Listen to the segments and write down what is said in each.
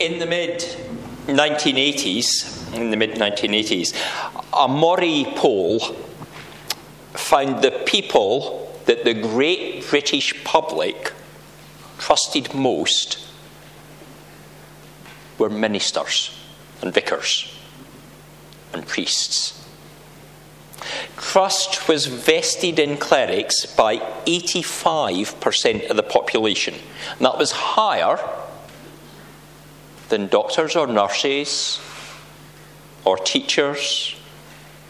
In the mid 1980s, in the mid 1980s, a MORI poll found the people that the great British public trusted most were ministers and vicars and priests. Trust was vested in clerics by 85% of the population. And that was higher than doctors or nurses or teachers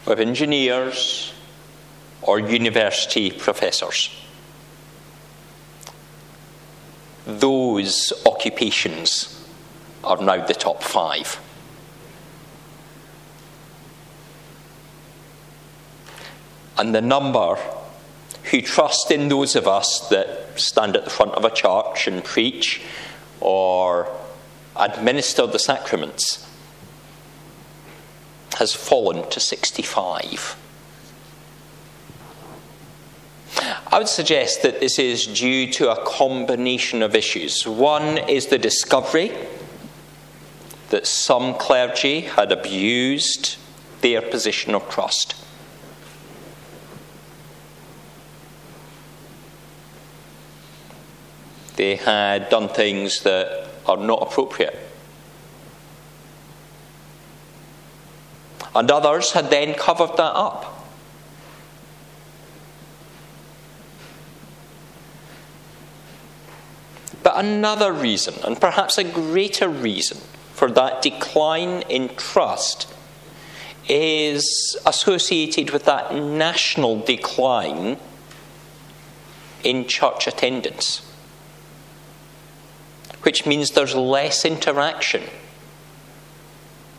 or engineers or university professors. Those occupations are now the top five. And the number who trust in those of us that stand at the front of a church and preach or administer the sacraments has fallen to 65. I would suggest that this is due to a combination of issues. One is the discovery that some clergy had abused their position of trust. They had done things that are not appropriate. And others had then covered that up. But another reason, and perhaps a greater reason, for that decline in trust is associated with that national decline in church attendance, which means there's less interaction.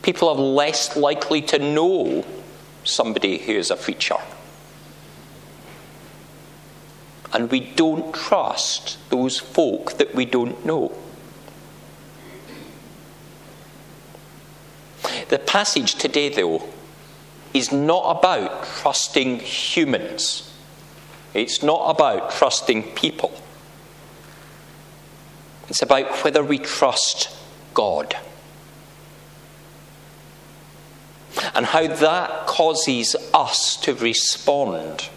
People are less likely to know somebody who is a feature. and we don't trust those folk that we don't know. The passage today, though, is not about trusting humans. It's not about trusting people. It's about whether we trust God. And how that causes us to respond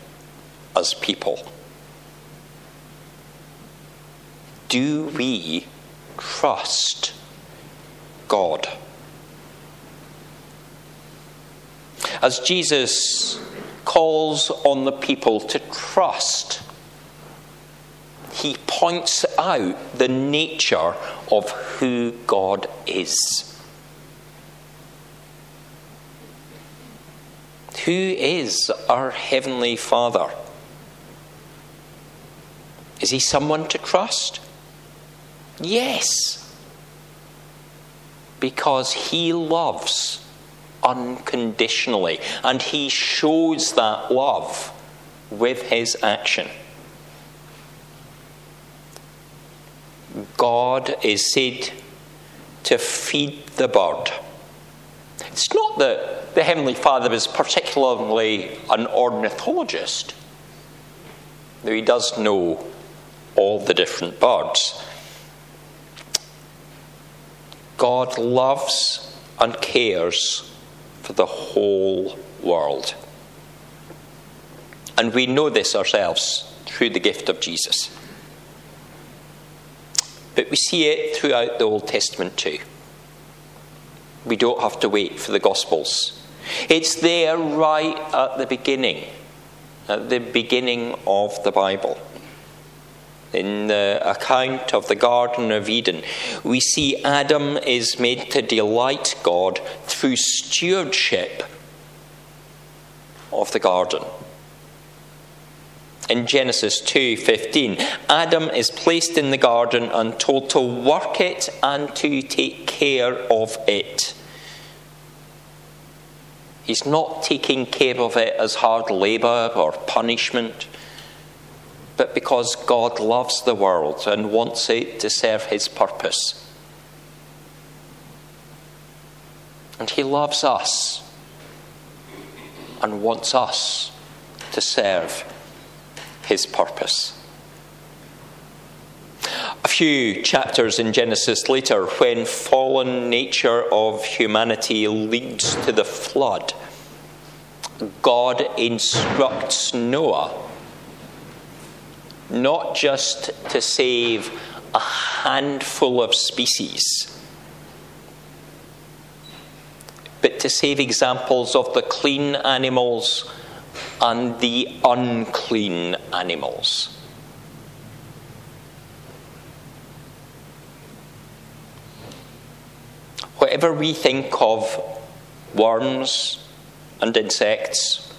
as people. Do we trust God? As Jesus calls on the people to trust, he points out the nature of who God is. Who is our Heavenly Father? Is he someone to trust? Yes. Because he loves unconditionally, and he shows that love with his action. God is said to feed the bird. It's not that the Heavenly Father is particularly an ornithologist, though he does know all the different birds. God loves and cares for the whole world. And we know this ourselves through the gift of Jesus. But we see it throughout the Old Testament too. We don't have to wait for the Gospels. It's there right at the beginning, at the beginning of the Bible in the account of the Garden of Eden, we see Adam is made to delight God through stewardship of the garden. In Genesis 2:15, Adam is placed in the garden and told to work it and to take care of it. He's not taking care of it as hard labor or punishment but because God loves the world and wants it to serve his purpose. And he loves us and wants us to serve his purpose. A few chapters in Genesis later, when fallen nature of humanity leads to the flood, God instructs Noah not just to save a handful of species, but to save examples of the clean animals and the unclean animals. Whatever we think of worms and insects,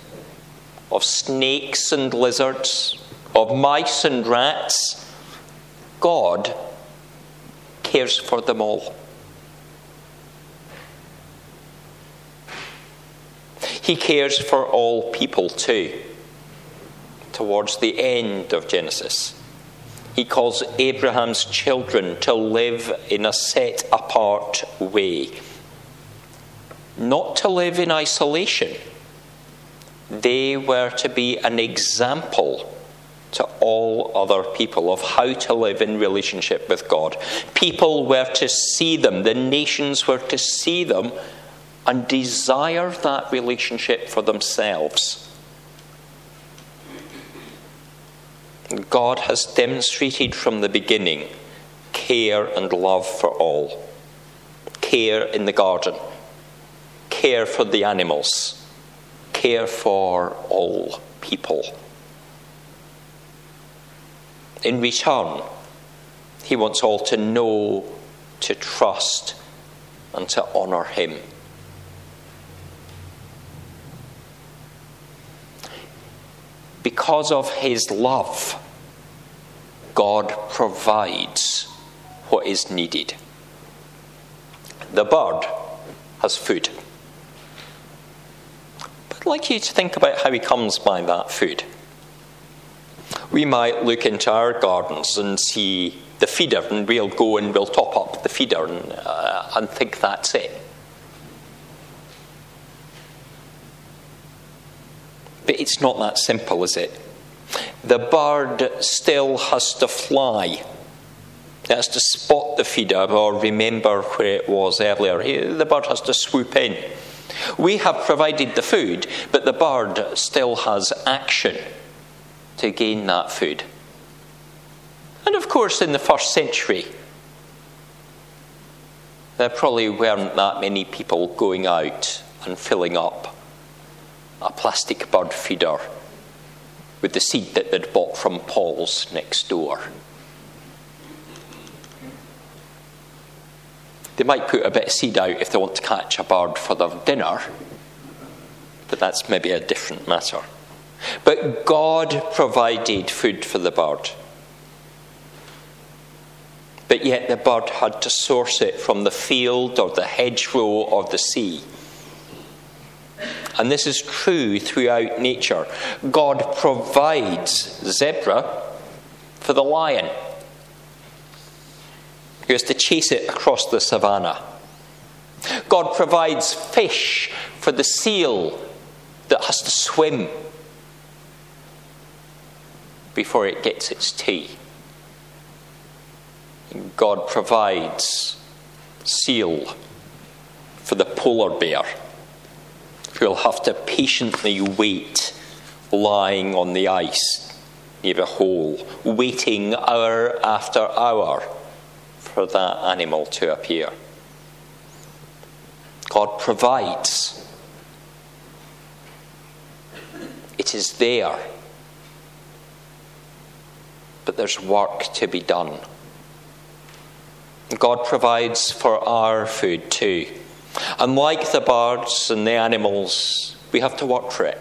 of snakes and lizards, of mice and rats, God cares for them all. He cares for all people too. Towards the end of Genesis, he calls Abraham's children to live in a set apart way, not to live in isolation. They were to be an example to all other people of how to live in relationship with God. People were to see them, the nations were to see them and desire that relationship for themselves. God has demonstrated from the beginning care and love for all. Care in the garden, care for the animals, care for all people. In return, he wants all to know, to trust, and to honour him. Because of his love, God provides what is needed. The bird has food. But I'd like you to think about how he comes by that food. We might look into our gardens and see the feeder, and we'll go and we'll top up the feeder and, uh, and think that's it. But it's not that simple, is it? The bird still has to fly. It has to spot the feeder or remember where it was earlier. The bird has to swoop in. We have provided the food, but the bird still has action to gain that food. And of course, in the first century, there probably weren't that many people going out and filling up a plastic bird feeder with the seed that they'd bought from Paul's next door. They might put a bit of seed out if they want to catch a bird for their dinner, but that's maybe a different matter. But God provided food for the bird. But yet the bird had to source it from the field or the hedgerow or the sea. And this is true throughout nature. God provides zebra for the lion who has to chase it across the savannah. God provides fish for the seal that has to swim before it gets its tea. God provides seal for the polar bear who'll have to patiently wait lying on the ice near a hole, waiting hour after hour for that animal to appear. God provides. It is there. But there's work to be done. God provides for our food too. And like the birds and the animals, we have to work for it.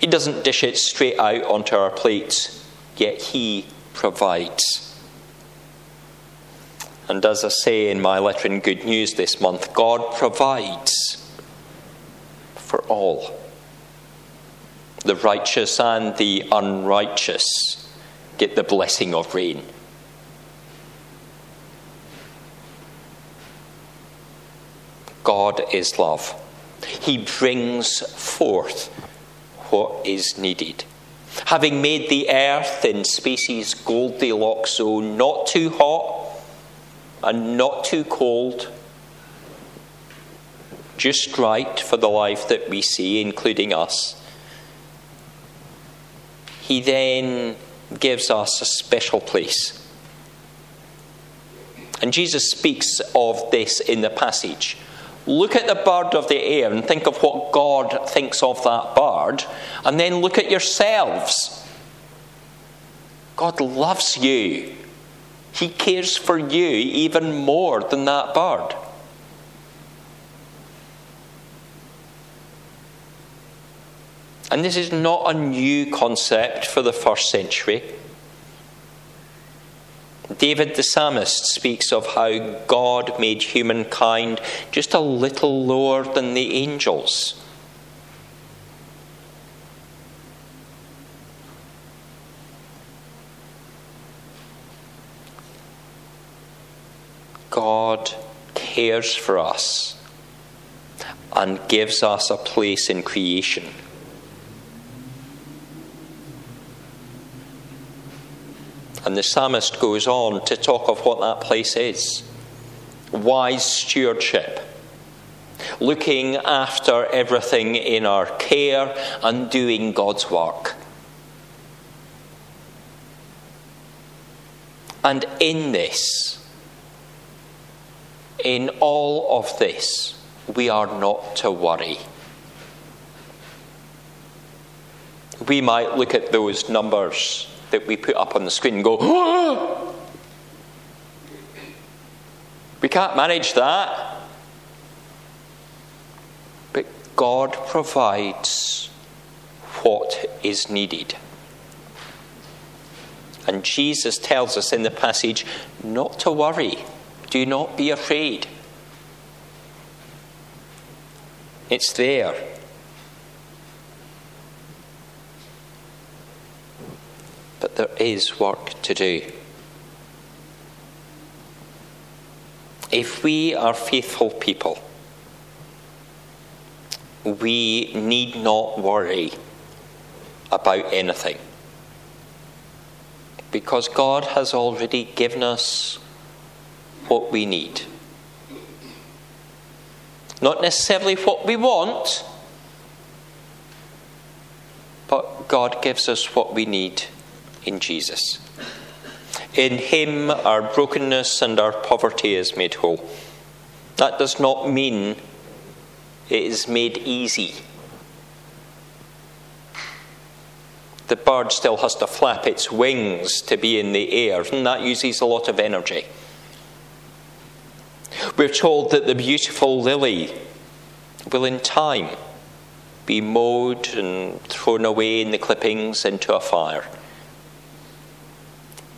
He doesn't dish it straight out onto our plates, yet He provides. And as I say in my letter in Good News this month, God provides for all. The righteous and the unrighteous get the blessing of rain. God is love. He brings forth what is needed. Having made the earth in species Goldilocks zone, not too hot and not too cold, just right for the life that we see, including us. He then gives us a special place. And Jesus speaks of this in the passage. Look at the bird of the air and think of what God thinks of that bird, and then look at yourselves. God loves you. He cares for you even more than that bird. And this is not a new concept for the first century. David the psalmist speaks of how God made humankind just a little lower than the angels. God cares for us and gives us a place in creation. And the psalmist goes on to talk of what that place is wise stewardship, looking after everything in our care and doing God's work. And in this, in all of this, we are not to worry. We might look at those numbers that we put up on the screen and go, we can't manage that. But God provides what is needed. And Jesus tells us in the passage not to worry, do not be afraid. It's there. There is work to do. If we are faithful people, we need not worry about anything. Because God has already given us what we need. Not necessarily what we want, but God gives us what we need in Jesus. In Him, our brokenness and our poverty is made whole. That does not mean it is made easy. The bird still has to flap its wings to be in the air, and that uses a lot of energy. We're told that the beautiful lily will, in time, be mowed and thrown away in the clippings into a fire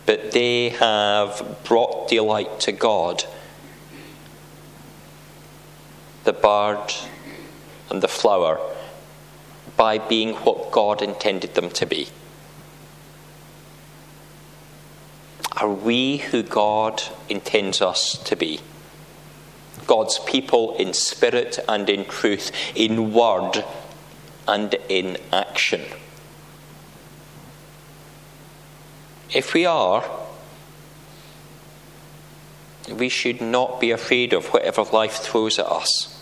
but they have brought delight to God. The bird and the flower by being what God intended them to be. Are we who God intends us to be? God's people in spirit and in truth, in word and in action. If we are, we should not be afraid of whatever life throws at us.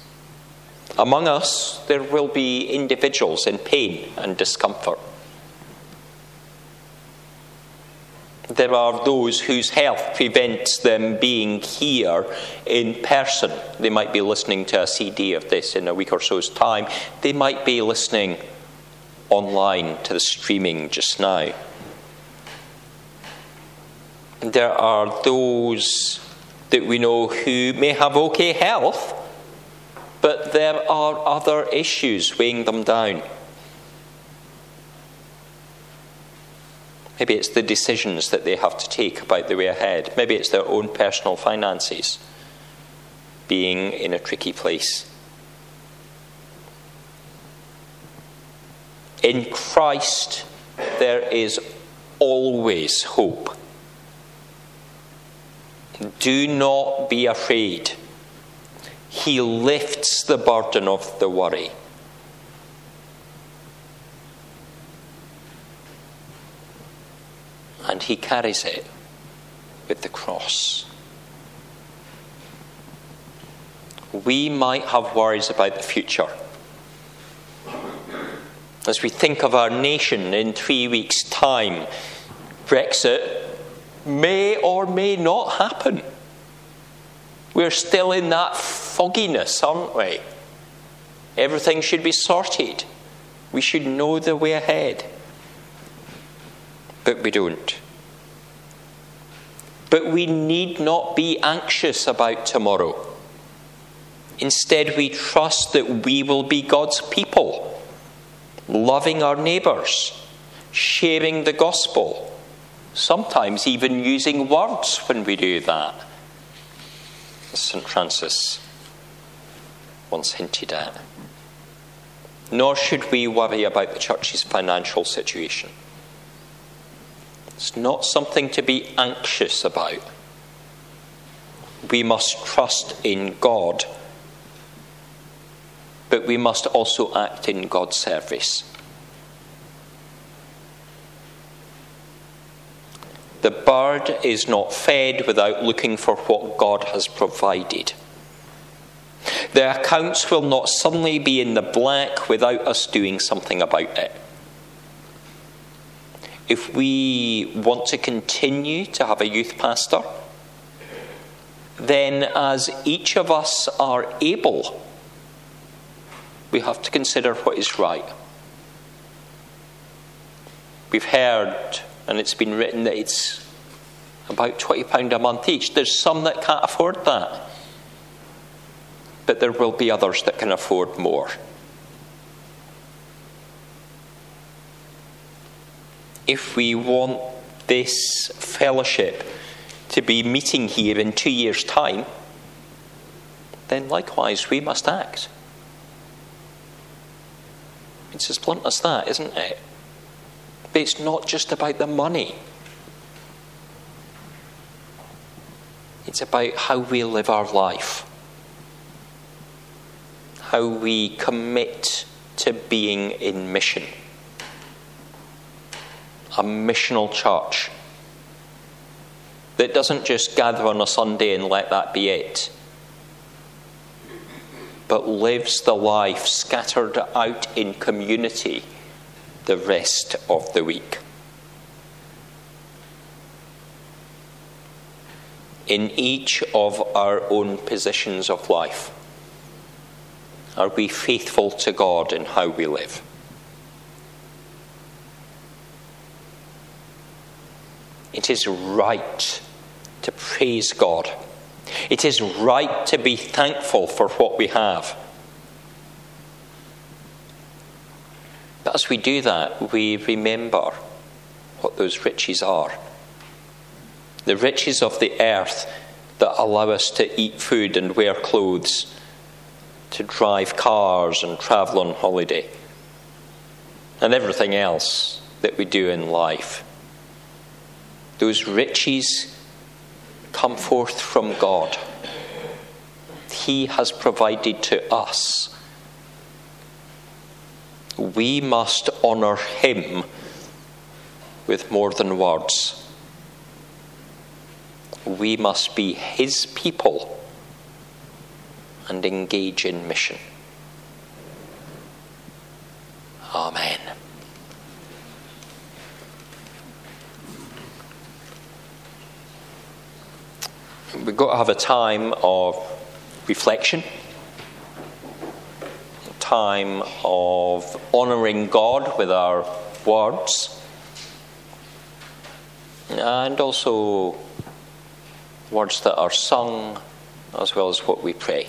Among us, there will be individuals in pain and discomfort. There are those whose health prevents them being here in person. They might be listening to a CD of this in a week or so's time. They might be listening online to the streaming just now there are those that we know who may have okay health, but there are other issues weighing them down. Maybe it's the decisions that they have to take about the way ahead. Maybe it's their own personal finances being in a tricky place. In Christ, there is always hope. Do not be afraid. He lifts the burden of the worry. and he carries it with the cross. We might have worries about the future. As we think of our nation in three weeks' time, Brexit may or may not happen. We're still in that fogginess, aren't we? Everything should be sorted. We should know the way ahead. But we don't. But we need not be anxious about tomorrow. Instead, we trust that we will be God's people, loving our neighbours, sharing the gospel, sometimes even using words when we do that, as St. Francis once hinted at. Nor should we worry about the church's financial situation. It's not something to be anxious about. We must trust in God, but we must also act in God's service. The bird is not fed without looking for what God has provided. The accounts will not suddenly be in the black without us doing something about it if we want to continue to have a youth pastor, then as each of us are able, we have to consider what is right. We've heard, and it's been written, that it's about £20 a month each. There's some that can't afford that, but there will be others that can afford more. if we want this fellowship to be meeting here in two years' time, then likewise we must act. It's as blunt as that, isn't it? But it's not just about the money. It's about how we live our life, how we commit to being in mission a missional church that doesn't just gather on a Sunday and let that be it, but lives the life scattered out in community the rest of the week. In each of our own positions of life, are we faithful to God in how we live? It is right to praise God. It is right to be thankful for what we have. But as we do that, we remember what those riches are the riches of the earth that allow us to eat food and wear clothes, to drive cars and travel on holiday, and everything else that we do in life. Those riches come forth from God. He has provided to us. We must honour Him with more than words. We must be His people and engage in mission. Amen. we've got to have a time of reflection, time of honouring God with our words, and also words that are sung as well as what we pray.